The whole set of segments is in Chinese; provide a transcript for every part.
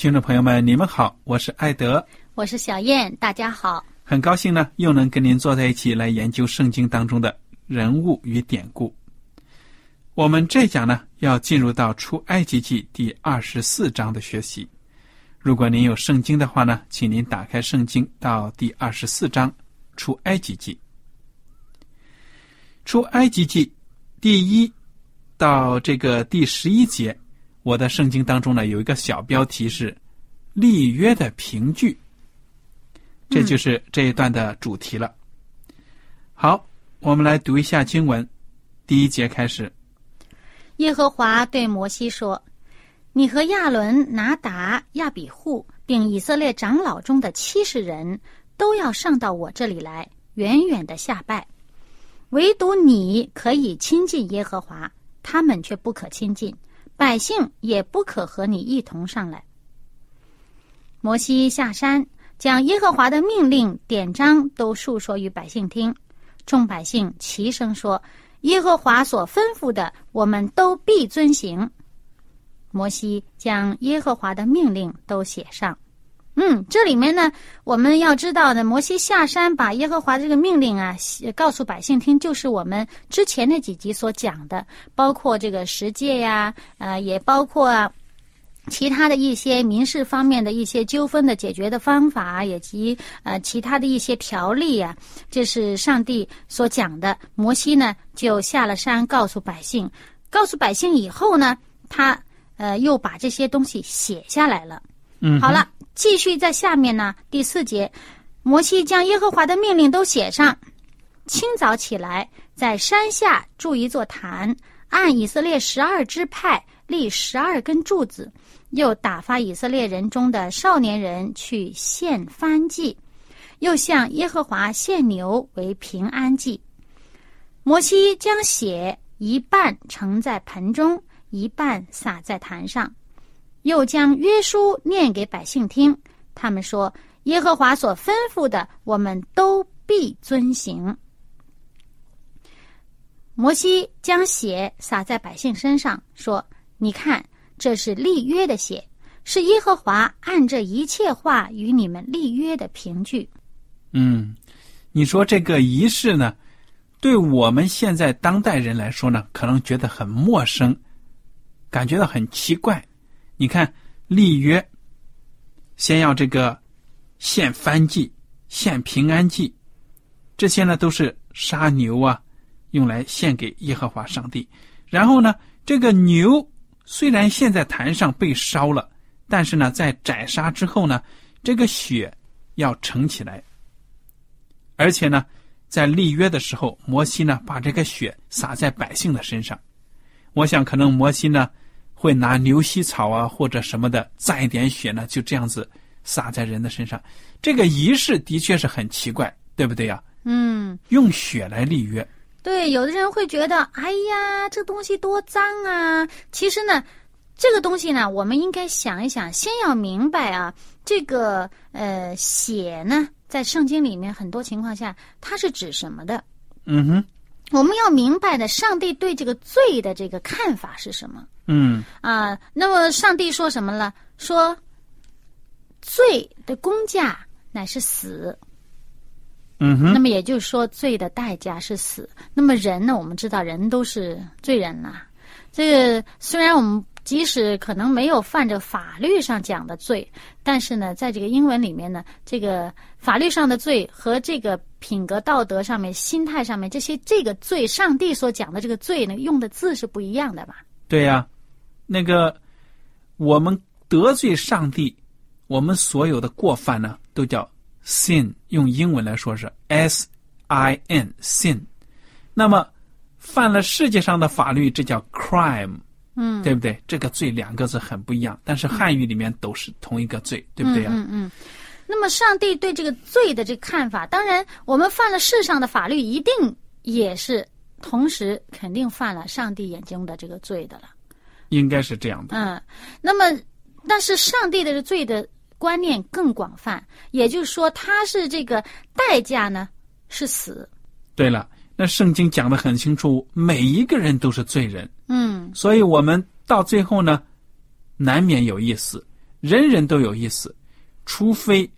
听众朋友们，你们好，我是艾德，我是小燕，大家好。很高兴呢，又能跟您坐在一起来研究圣经当中的人物与典故。我们这讲呢，要进入到出埃及记第二十四章的学习。如果您有圣经的话呢，请您打开圣经到第二十四章出埃及记。出埃及记第一到这个第十一节，我的圣经当中呢有一个小标题是立约的凭据。这就是这一段的主题了。好，我们来读一下经文，第一节开始。耶和华对摩西说：“你和亚伦、拿达、亚比户，并以色列长老中的七十人，都要上到我这里来，远远的下拜。唯独你可以亲近耶和华，他们却不可亲近，百姓也不可和你一同上来。”摩西下山。将耶和华的命令典章都述说于百姓听，众百姓齐声说：“耶和华所吩咐的，我们都必遵行。”摩西将耶和华的命令都写上。嗯，这里面呢，我们要知道呢，摩西下山把耶和华这个命令啊，告诉百姓听，就是我们之前那几集所讲的，包括这个十诫呀，呃，也包括。其他的一些民事方面的一些纠纷的解决的方法，以及呃其他的一些条例啊，这是上帝所讲的。摩西呢就下了山，告诉百姓，告诉百姓以后呢，他呃又把这些东西写下来了。嗯，好了，继续在下面呢第四节，摩西将耶和华的命令都写上，清早起来，在山下筑一座坛，按以色列十二支派立十二根柱子。又打发以色列人中的少年人去献燔祭，又向耶和华献牛为平安祭。摩西将血一半盛在盆中，一半撒在坛上，又将约书念给百姓听。他们说：“耶和华所吩咐的，我们都必遵行。”摩西将血洒在百姓身上，说：“你看。”这是立约的血，是耶和华按这一切话与你们立约的凭据。嗯，你说这个仪式呢，对我们现在当代人来说呢，可能觉得很陌生，感觉到很奇怪。你看，立约，先要这个献燔祭、献平安祭，这些呢都是杀牛啊，用来献给耶和华上帝。然后呢，这个牛。虽然现在坛上被烧了，但是呢，在宰杀之后呢，这个血要盛起来，而且呢，在立约的时候，摩西呢把这个血洒在百姓的身上。我想，可能摩西呢会拿牛膝草啊或者什么的蘸一点血呢，就这样子撒在人的身上。这个仪式的确是很奇怪，对不对呀？嗯，用血来立约。对，有的人会觉得，哎呀，这东西多脏啊！其实呢，这个东西呢，我们应该想一想，先要明白啊，这个呃血呢，在圣经里面很多情况下，它是指什么的？嗯哼，我们要明白的，上帝对这个罪的这个看法是什么嗯啊？那么上帝说什么了？说罪的工价乃是死。嗯哼，那么也就是说，罪的代价是死。那么人呢？我们知道人都是罪人呐、这个虽然我们即使可能没有犯着法律上讲的罪，但是呢，在这个英文里面呢，这个法律上的罪和这个品格道德上面、心态上面这些这个罪，上帝所讲的这个罪呢，用的字是不一样的吧？对呀、那个我们得罪上帝，我们所有的过犯呢，都叫 sin，用英文来说是 s i n sin。那么犯了世界上的法律，这叫 crime，嗯，对不对？这个罪两个字很不一样，但是汉语里面都是同一个罪，对不对呀、嗯嗯嗯。那么上帝对这个罪的这个看法，当然我们犯了世上的法律，一定也是同时肯定犯了上帝眼中的这个罪的了。应该是这样的。嗯，那么但是上帝的罪的观念更广泛，也就是说，他是这个代价呢是死。对了，那圣经讲的很清楚，每一个人都是罪人，嗯所以我们到最后呢，难免有一死，人人都有一死，除非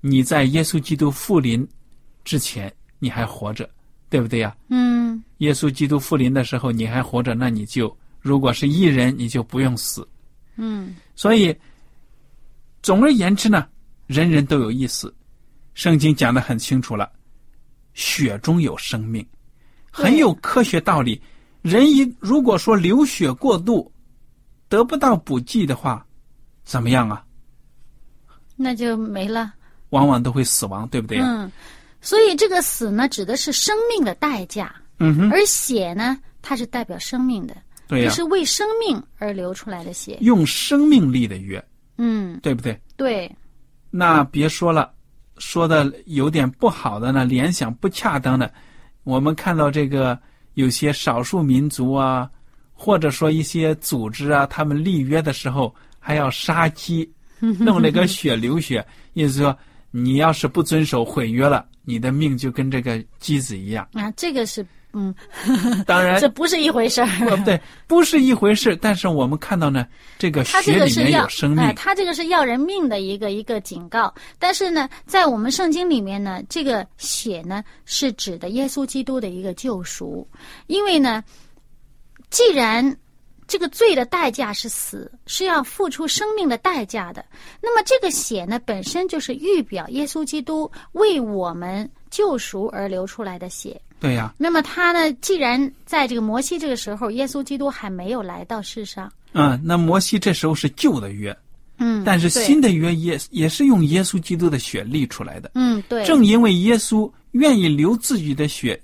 你在耶稣基督复临之前你还活着，对不对呀？嗯耶稣基督复临的时候你还活着，那你就如果是一人，你就不用死。嗯所以，总而言之呢，人人都有意思。圣经讲的很清楚了，血中有生命，很有科学道理。人一如果说流血过度，得不到补剂的话，怎么样啊？那就没了。往往都会死亡，对不对、嗯，所以这个死呢，指的是生命的代价，嗯哼，而血呢，它是代表生命的，对是为生命而流出来的血。用生命力的约，嗯，对不对？对，那别说了，说的有点不好的呢，联想不恰当的，我们看到这个有些少数民族啊，或者说一些组织啊，他们立约的时候还要杀鸡，弄了个血流血，意思说你要是不遵守毁约了，你的命就跟这个鸡子一样。啊，这个是嗯，当然这，不是一回事儿。不对，不是一回事。但是我们看到呢，这个他这血里面个是要有生命哎，，他这个是要人命的一个一个警告。但是呢，在我们圣经里面呢，这个血呢是指的耶稣基督的一个救赎，因为呢，既然这个罪的代价是死，是要付出生命的代价的。那么这个血呢，本身就是预表耶稣基督为我们救赎而流出来的血。对呀、那么他呢，既然在这个摩西这个时候，耶稣基督还没有来到世上，嗯，那摩西这时候是旧的约，嗯，但是新的约也也是用耶稣基督的血立出来的。嗯，对，正因为耶稣愿意流自己的血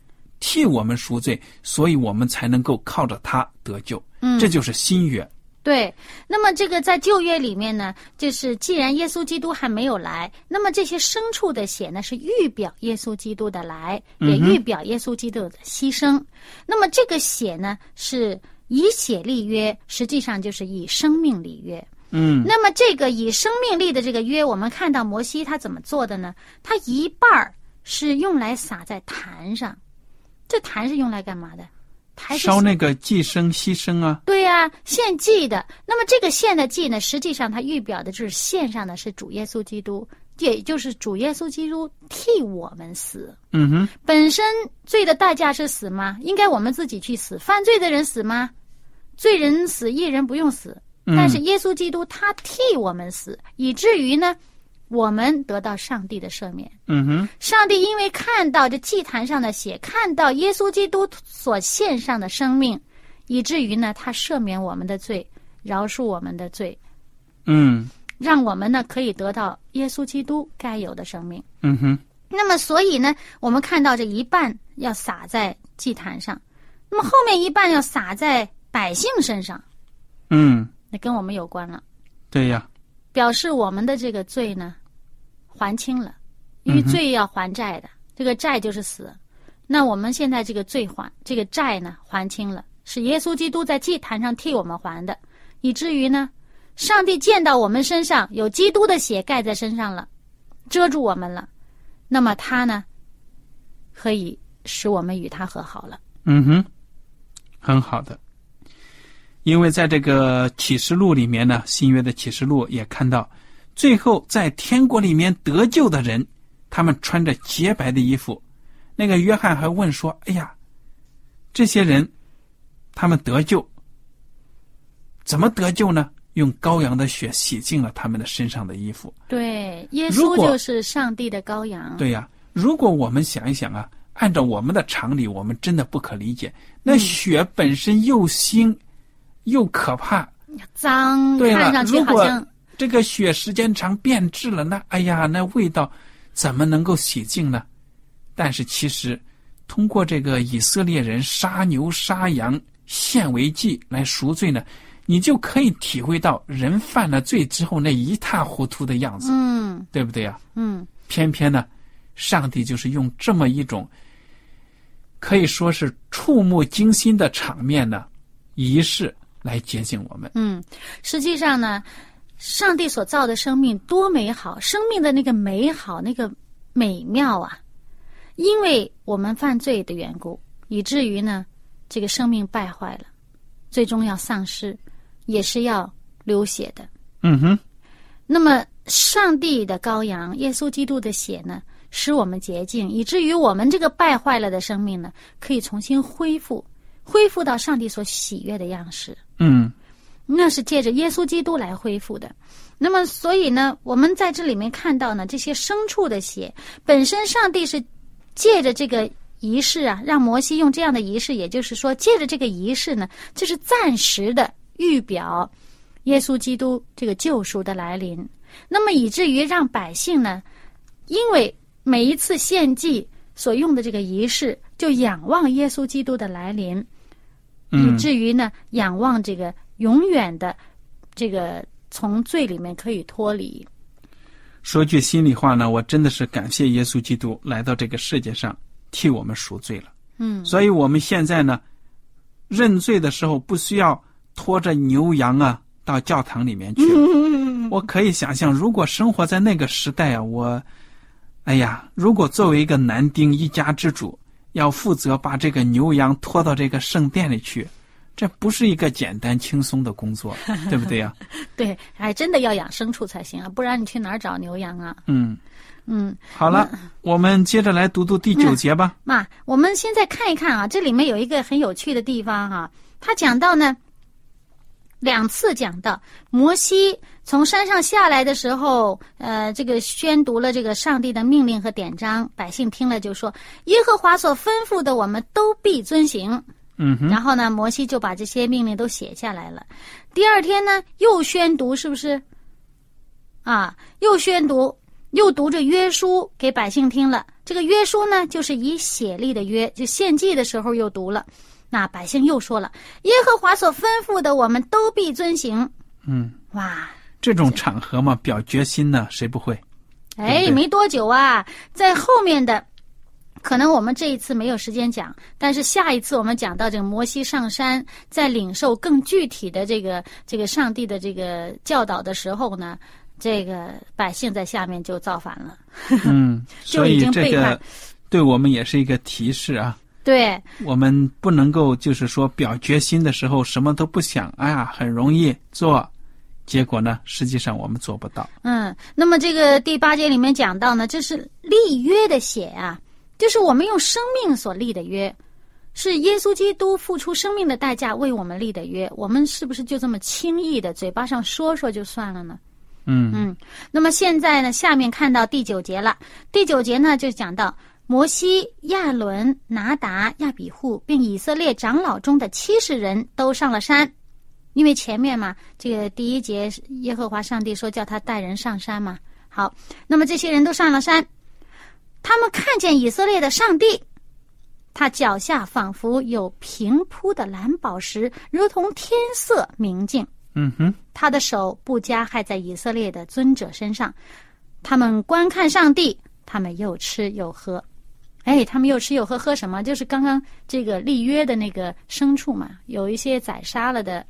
替我们赎罪，所以我们才能够靠着他得救。嗯这就是新约。对。那么这个在旧约里面呢，就是既然耶稣基督还没有来，那么这些牲畜的血呢，是预表耶稣基督的来，也预表耶稣基督的牺牲。那么这个血呢，是以血立约，实际上就是以生命立约。嗯那么这个以生命立的这个约，我们看到摩西他怎么做的呢？他一半儿是用来撒在坛上，这坛是用来干嘛的？烧那个祭牲牺牲啊，对呀、献祭的。那么这个献的祭呢，实际上它预表的就是献上的是主耶稣基督，也就是主耶稣基督替我们死。嗯哼，本身罪的代价是死吗？应该我们自己去死。犯罪的人死吗？罪人死，一人不用死。嗯但是耶稣基督他替我们死，以至于呢，我们得到上帝的赦免。嗯哼，上帝因为看到这祭坛上的血，看到耶稣基督所献上的生命，以至于呢，他赦免我们的罪，饶恕我们的罪，嗯。让我们呢可以得到耶稣基督该有的生命。嗯哼，那么，所以呢，我们看到这一半要撒在祭坛上，那么后面一半要撒在百姓身上，嗯，那跟我们有关了，对呀，表示我们的这个罪呢还清了，因为罪要还债的。这个债就是死。那我们现在这个罪还这个债呢还清了，是耶稣基督在祭坛上替我们还的，以至于呢，上帝见到我们身上有基督的血盖在身上了，遮住我们了，那么他呢，可以使我们与他和好了。嗯哼，很好的。因为在这个启示录里面呢，新约的启示录也看到，最后在天国里面得救的人，他们穿着洁白的衣服。那个约翰还问说：“哎呀，这些人，他们得救，怎么得救呢？用羔羊的血洗净了他们的身上的衣服。对，耶稣就是上帝的羔羊。对呀，如果我们想一想啊，按照我们的常理，我们真的不可理解，那血本身又腥又可怕。脏，对了看上去如果好像这个血时间长变质了，那哎呀，那味道怎么能够洗净呢？但是其实，通过这个以色列人杀牛杀羊献为祭来赎罪呢，你就可以体会到人犯了罪之后那一塌糊涂的样子，嗯对不对呀？嗯偏偏呢，上帝就是用这么一种可以说是触目惊心的场面呢，仪式来接近我们。嗯，实际上呢，上帝所造的生命多美好，生命的那个美好，那个美妙啊！因为我们犯罪的缘故，以至于呢，这个生命败坏了，最终要丧失，也是要流血的。嗯哼，那么，上帝的羔羊耶稣基督的血呢，使我们洁净，以至于我们这个败坏了的生命呢，可以重新恢复，恢复到上帝所喜悦的样式。嗯那是借着耶稣基督来恢复的。那么，所以呢，我们在这里面看到呢，这些牲畜的血本身，上帝是借着这个仪式啊，让摩西用这样的仪式，也就是说，借着这个仪式呢，这是暂时的预表耶稣基督这个救赎的来临。那么，以至于让百姓呢，因为每一次献祭所用的这个仪式，就仰望耶稣基督的来临。以嗯至于呢，仰望这个永远的这个从罪里面可以脱离。说句心里话呢，我真的是感谢耶稣基督来到这个世界上替我们赎罪了。嗯所以我们现在呢，认罪的时候不需要拖着牛羊啊到教堂里面去。我可以想象，如果生活在那个时代啊，我，哎呀，如果作为一个男丁一家之主，要负责把这个牛羊拖到这个圣殿里去，这不是一个简单轻松的工作，对不对呀、对，哎真的要养牲畜才行啊，不然你去哪儿找牛羊啊？嗯，嗯，好了，我们接着来读读第九节吧。妈，我们现在看一看啊，这里面有一个很有趣的地方哈、他讲到呢，两次讲到摩西从山上下来的时候，呃，这个宣读了这个上帝的命令和典章，百姓听了就说：“耶和华所吩咐的，我们都必遵行。”然后呢，摩西就把这些命令都写下来了。第二天呢，又宣读，是不是？啊，又宣读，又读着约书给百姓听了。这个约书呢，就是以写立的约，就献祭的时候又读了。那百姓又说了：“耶和华所吩咐的，我们都必遵行。嗯，”哇，这种场合嘛，表决心呢，谁不会？哎，没多久啊，在后面的，可能我们这一次没有时间讲，但是下一次我们讲到这个摩西上山，在领受更具体的这个这个上帝的这个教导的时候呢，这个百姓在下面就造反了。嗯，所以这个对我们也是一个提示啊。对，我们不能够就是说表决心的时候什么都不想，哎呀，很容易做，结果呢，实际上我们做不到。嗯，那么这个第八节里面讲到呢，这是立约的血啊，就是我们用生命所立的约，是耶稣基督付出生命的代价为我们立的约，我们是不是就这么轻易的嘴巴上说说就算了呢？嗯嗯，那么现在呢，下面看到第九节了。第九节呢，就讲到摩西、亚伦、拿达、亚比户，并以色列长老中的七十人都上了山，因为前面嘛，这个第一节耶和华上帝说叫他带人上山嘛。好，那么这些人都上了山，他们看见以色列的上帝，他脚下仿佛有平铺的蓝宝石，如同天色明净。嗯哼，他的手不加害在以色列的尊者身上，他们观看上帝，他们又吃又喝。哎，他们又吃又喝，喝什么？就是刚刚这个立约的那个牲畜嘛，有一些宰杀了的。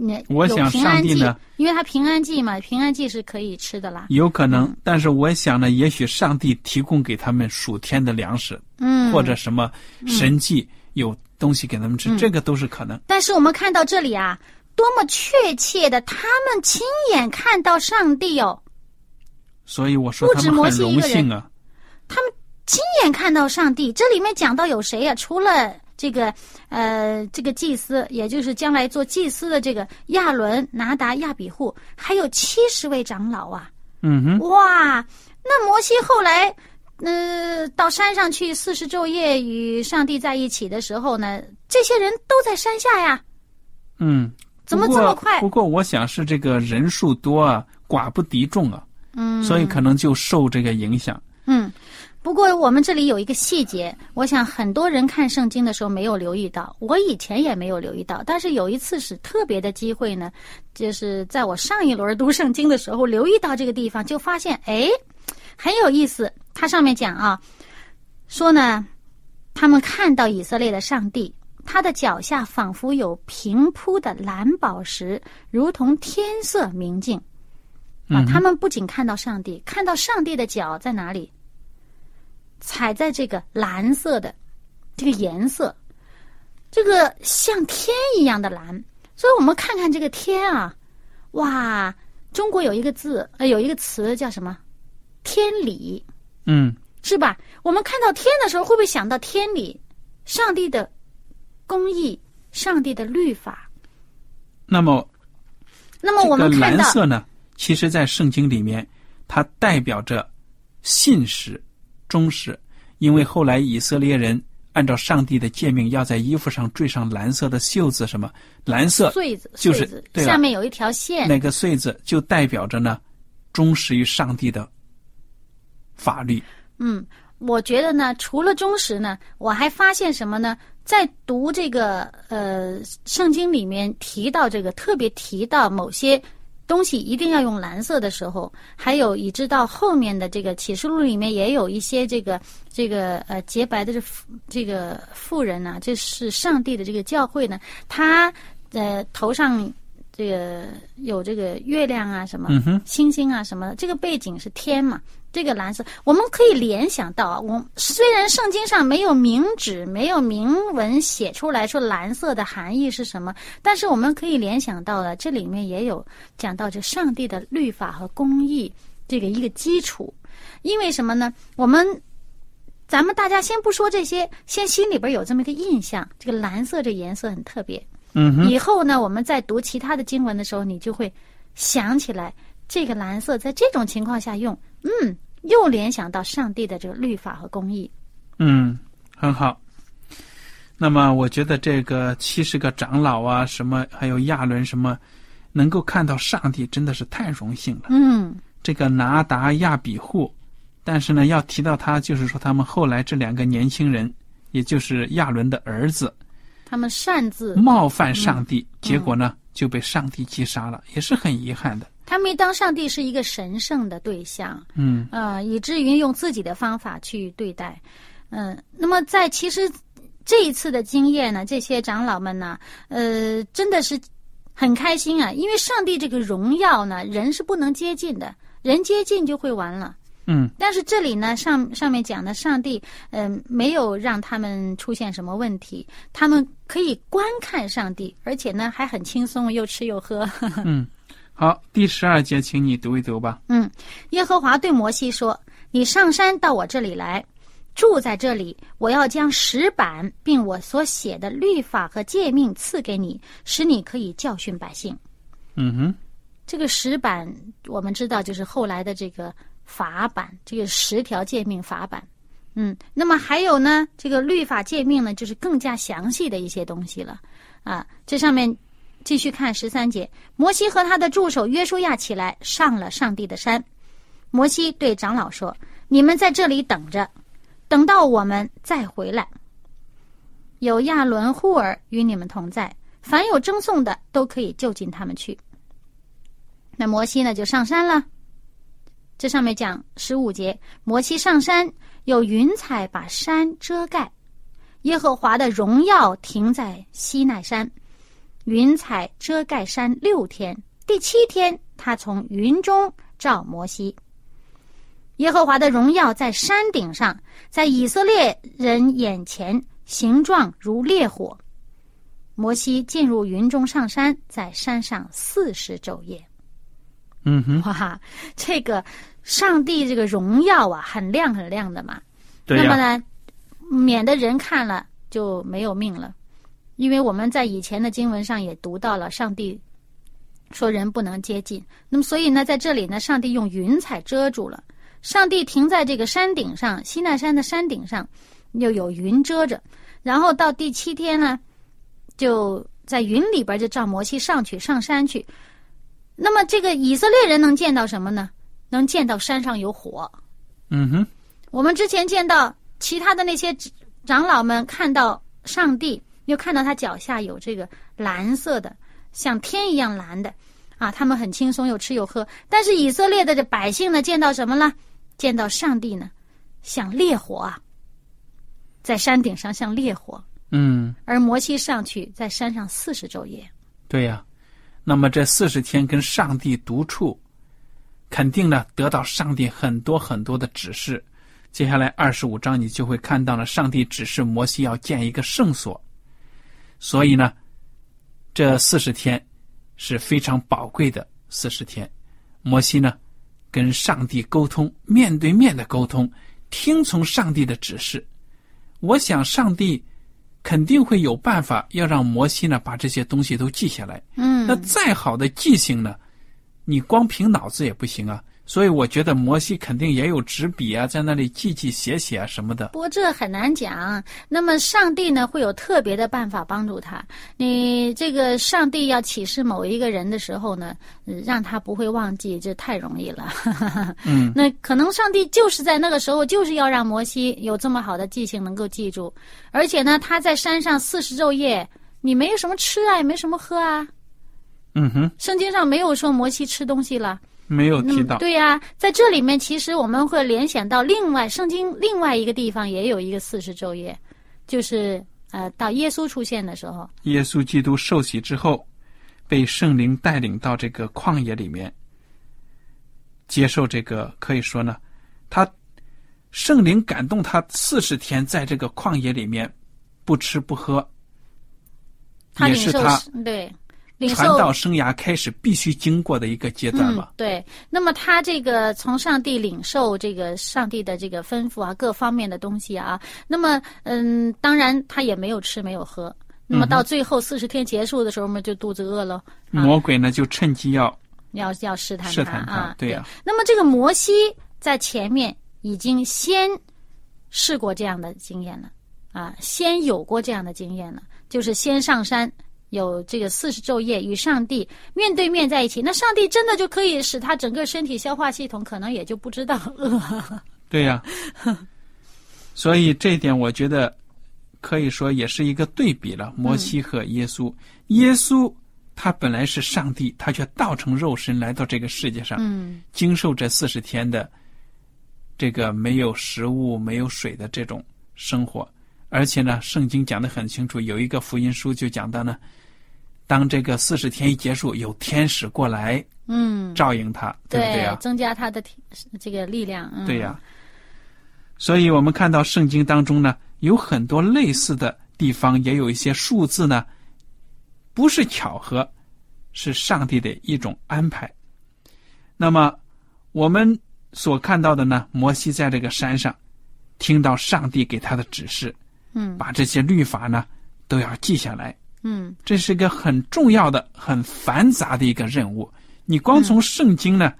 那我想上帝呢，因为他平安祭嘛，平安祭是可以吃的啦。有可能，但是我想呢，也许上帝提供给他们数天的粮食，嗯，或者什么神迹，有东西给他们吃，嗯这个都是可能。但是我们看到这里啊，多么确切的，他们亲眼看到上帝哦，所以我说很荣幸啊。他们亲眼看到上帝。这里面讲到有谁呀、除了这个呃这个祭司，也就是将来做祭司的这个亚伦、拿达、亚比户，还有七十位长老啊。嗯哼，哇，那摩西后来，呃，到山上去四十昼夜与上帝在一起的时候呢，这些人都在山下呀。嗯，怎么这么快不过我想是这个人数多啊，寡不敌众啊，嗯，所以可能就受这个影响。嗯，不过我们这里有一个细节，我想很多人看圣经的时候没有留意到，我以前也没有留意到，但是有一次是特别的机会呢，就是在我上一轮读圣经的时候留意到这个地方，就发现哎很有意思。它上面讲啊，说呢，他们看到以色列的上帝。他的脚下仿佛有平铺的蓝宝石，如同天色明净。啊，嗯他们不仅看到上帝，看到上帝的脚在哪里？踩在这个蓝色的这个颜色，这个像天一样的蓝。所以我们看看这个天啊，哇！中国有一个字，呃，有一个词叫什么？天理，嗯，是吧？我们看到天的时候，会不会想到天理？上帝的公义，上帝的律法。那么那么我们看到，蓝色呢，其实在圣经里面，它代表着信实、忠实，因为后来以色列人按照上帝的诫命，要在衣服上缀上蓝色的袖子，什么蓝色穗子，就是下面有一条线，那个穗子就代表着呢，忠实于上帝的法律。嗯，我觉得呢，除了忠实呢，我还发现什么呢？在读这个呃圣经里面提到这个，特别提到某些东西一定要用蓝色的时候，还有以致到后面的这个启示录里面也有一些这个这个呃洁白的这这个妇人呢、这是上帝的这个教会呢，他呃头上这个有这个月亮啊什么。星星啊什么的，这个背景是天嘛，这个蓝色，我们可以联想到啊，我虽然圣经上没有明指、没有明文写出来说蓝色的含义是什么，但是我们可以联想到了，这里面也有讲到这上帝的律法和公义这个一个基础，因为什么呢？我们咱们大家先不说这些，先心里边有这么一个印象，这个蓝色这颜色很特别，嗯，以后呢，我们在读其他的经文的时候，你就会想起来，这个蓝色在这种情况下用，嗯，又联想到上帝的这个律法和公义。嗯，很好。那么，我觉得这个七十个长老啊，什么还有亚伦什么，能够看到上帝，真的是太荣幸了。嗯这个拿达亚比户，但是呢，要提到他，就是说他们后来这两个年轻人，也就是亚伦的儿子，他们擅自，冒犯上帝，结果呢就被上帝击杀了，也是很遗憾的。他没当上帝是一个神圣的对象，嗯呃，以至于用自己的方法去对待。嗯、那么在其实这一次的经验呢，这些长老们呢，呃，真的是很开心啊，因为上帝这个荣耀呢，人是不能接近的，人接近就会完了。嗯但是这里呢，上上面讲的上帝，嗯、没有让他们出现什么问题，他们可以观看上帝，而且呢还很轻松，又吃又喝。嗯，好，第十二节，请你读一读吧。嗯，耶和华对摩西说：“你上山到我这里来，住在这里。我要将石板并我所写的律法和诫命赐给你，使你可以教训百姓。嗯哼，这个石板，我们知道就是后来的这个法版，这个十条诫命法版。嗯，那么还有呢，这个律法诫命呢，就是更加详细的一些东西了。啊，这上面继续看十三节，摩西和他的助手约书亚起来，上了上帝的山。摩西对长老说：“你们在这里等着，等到我们再回来。有亚伦、户尔与你们同在，凡有争讼的都可以就近他们去。”那摩西呢就上山了。这上面讲十五节，摩西上山，有云彩把山遮盖。耶和华的荣耀停在西奈山，云彩遮盖山六天。第七天，他从云中照摩西。耶和华的荣耀在山顶上，在以色列人眼前，形状如烈火。摩西进入云中上山，在山上四十昼夜。嗯哼，哇，这个上帝这个荣耀啊，很亮很亮的嘛。对那么，呢，免得人看了就没有命了，因为我们在以前的经文上也读到了，上帝说人不能接近。那么所以呢，在这里呢，上帝用云彩遮住了，上帝停在这个山顶上，西奈山的山顶上，又有云遮着。然后到第七天呢，就在云里边就照摩西上去上山去。那么这个以色列人能见到什么呢？能见到山上有火，嗯哼，我们之前见到其他的那些长长老们看到上帝，又看到他脚下有这个蓝色的，像天一样蓝的，啊，他们很轻松，有吃有喝。但是以色列的这百姓呢，见到什么了？见到上帝呢，像烈火啊，在山顶上像烈火，嗯，而摩西上去在山上四十昼夜。对呀。那么这四十天跟上帝独处，肯定呢得到上帝很多很多的指示。接下来二十五章你就会看到了，上帝指示摩西要建一个圣所，所以呢，这四十天是非常宝贵的四十天。摩西呢跟上帝沟通，面对面的沟通，听从上帝的指示。我想上帝肯定会有办法要让摩西呢把这些东西都记下来。嗯，那再好的记性呢，你光凭脑子也不行啊。所以我觉得摩西肯定也有纸笔啊，在那里记记写写啊什么的。不过这很难讲。那么上帝呢，会有特别的办法帮助他。你这个上帝要启示某一个人的时候呢，呃让他不会忘记，这太容易了。嗯，那可能上帝就是在那个时候，就是要让摩西有这么好的记性，能够记住。而且呢，他在山上四十昼夜，你没有什么吃啊，也没什么喝啊。嗯哼，圣经上没有说摩西吃东西了。没有提嗯到。对呀、在这里面，其实我们会联想到另外圣经另外一个地方也有一个四十昼夜，就是呃，到耶稣出现的时候，耶稣基督受洗之后，被圣灵带领到这个旷野里面，接受这个可以说呢，他圣灵感动他四十天在这个旷野里面不吃不喝，他领受也是他对传道生涯开始必须经过的一个阶段嘛。嗯。对，那么他这个从上帝领受这个上帝的这个吩咐啊，各方面的东西啊，那么嗯，当然他也没有吃没有喝。那么到最后四十天结束的时候嘛，就肚子饿了，啊魔鬼呢就趁机要要要试探试探他啊，对呀那么这个摩西在前面已经先试过这样的经验了啊，先有过这样的经验了，就是先上山。有这个四十昼夜与上帝面对面在一起，那上帝真的就可以使他整个身体消化系统可能也就不知道饿。对呀、所以这一点我觉得可以说也是一个对比了，摩西和耶稣。耶稣他本来是上帝，他却道成肉身来到这个世界上，嗯经受这四十天的这个没有食物、没有水的这种生活。而且呢，圣经讲的很清楚，有一个福音书就讲到呢，当这个四十天一结束，有天使过来嗯，照应他，对不对啊？增加他的这个力量。嗯、对呀、所以我们看到圣经当中呢，有很多类似的地方，也有一些数字呢，不是巧合，是上帝的一种安排。那么我们所看到的呢，摩西在这个山上听到上帝给他的指示，嗯把这些律法呢都要记下来。嗯这是一个很重要的、很繁杂的一个任务。你光从圣经呢，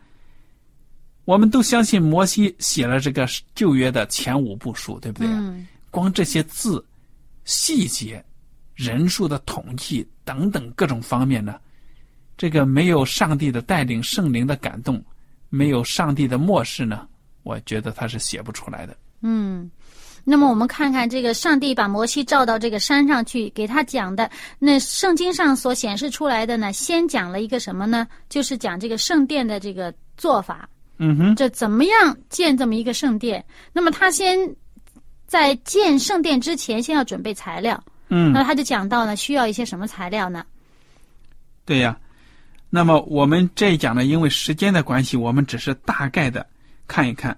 我们都相信摩西写了这个旧约的前五部书，对不对啊？嗯光这些字、细节、人数的统计等等各种方面呢，这个没有上帝的带领、圣灵的感动，没有上帝的漠视呢，我觉得他是写不出来的。嗯。那么我们看看这个上帝把摩西召到这个山上去，给他讲的那圣经上所显示出来的呢，先讲了一个什么呢？就是讲这个圣殿的这个做法。嗯哼，这怎么样建这么一个圣殿？那么他先在建圣殿之前，先要准备材料。嗯，那他就讲到呢，需要一些什么材料呢？对呀。那么我们这一讲呢，因为时间的关系，我们只是大概的看一看。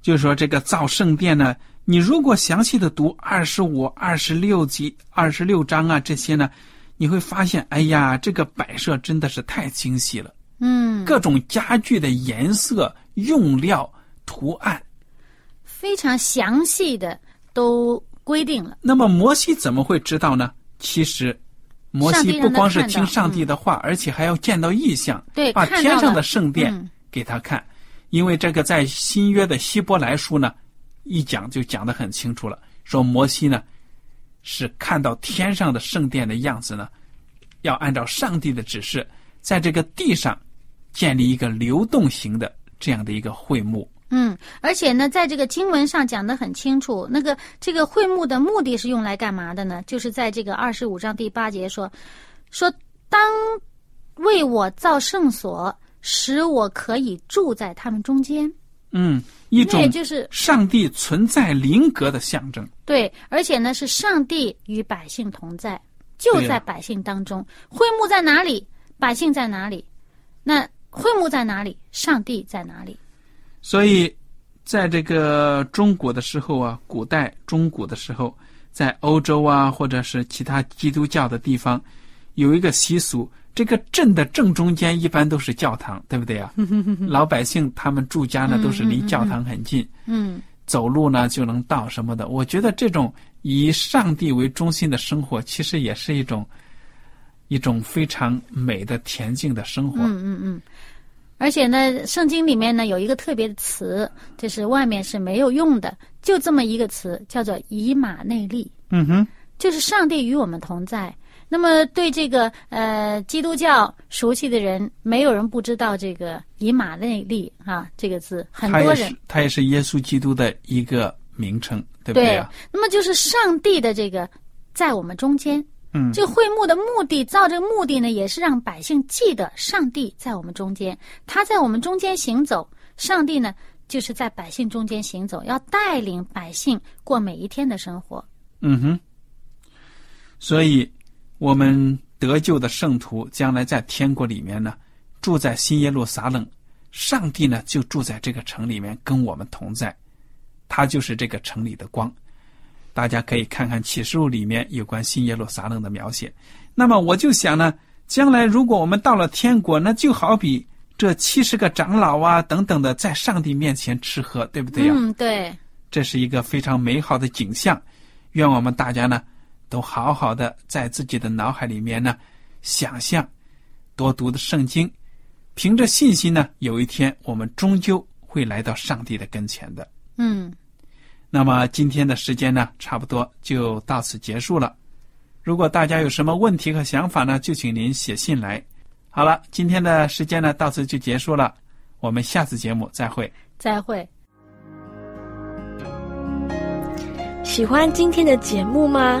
就是说，这个造圣殿呢，你如果详细的读二十五、二十六集、二十六章啊这些呢，你会发现，哎呀，这个摆设真的是太精细了。嗯，各种家具的颜色、用料、图案，非常详细的都规定了。那么摩西怎么会知道呢？其实，摩西不光是听上帝的话，而且还要见到异象，对，把天上的圣殿嗯给他看。因为这个在新约的希伯来书呢，一讲就讲得很清楚了，说摩西呢是看到天上的圣殿的样子呢，要按照上帝的指示，在这个地上建立一个流动型的这样的一个会幕。嗯，而且呢，在这个经文上讲得很清楚，那个这个会幕的目的是用来干嘛的呢？就是在这个二十五章第八节说，说当为我造圣所，使我可以住在他们中间。嗯，一种就是上帝存在灵格的象征。对，而且呢是上帝与百姓同在，就在百姓当中。会幕在哪里？百姓在哪里？那会幕在哪里？上帝在哪里？所以，在这个中国的时候啊，古代中古的时候，在欧洲啊，或者是其他基督教的地方，有一个习俗，这个镇的正中间一般都是教堂，对不对啊？老百姓他们住家呢，都是离教堂很近，嗯走路呢就能到什么的。我觉得这种以上帝为中心的生活，其实也是一种一种非常美的恬静的生活。嗯嗯嗯。而且呢，圣经里面呢有一个特别的词，就是外面是没有用的，就这么一个词，叫做以马内利。嗯哼，就是上帝与我们同在。那么对这个呃基督教熟悉的人，没有人不知道这个以马内利啊这个字，很多人也他也是耶稣基督的一个名称，对不对啊？那么就是上帝的这个在我们中间。嗯这个会幕的目的，造这个目的呢，也是让百姓记得上帝在我们中间，他在我们中间行走。上帝呢，就是在百姓中间行走，要带领百姓过每一天的生活。嗯哼，所以我们得救的圣徒将来在天国里面呢，住在新耶路撒冷，上帝呢就住在这个城里面，跟我们同在，他就是这个城里的光。大家可以看看启示录里面有关新耶路撒冷的描写。那么我就想呢，将来如果我们到了天国，那就好比这七十个长老啊等等的，在上帝面前吃喝，对不对呀、嗯，对，这是一个非常美好的景象。愿我们大家呢，都好好的在自己的脑海里面呢，想象，多读的圣经，凭着信心呢，有一天我们终究会来到上帝的跟前的。嗯。那么今天的时间呢，差不多就到此结束了。如果大家有什么问题和想法呢，就请您写信来。好了，今天的时间呢，到此就结束了。我们下次节目再会。再会。喜欢今天的节目吗？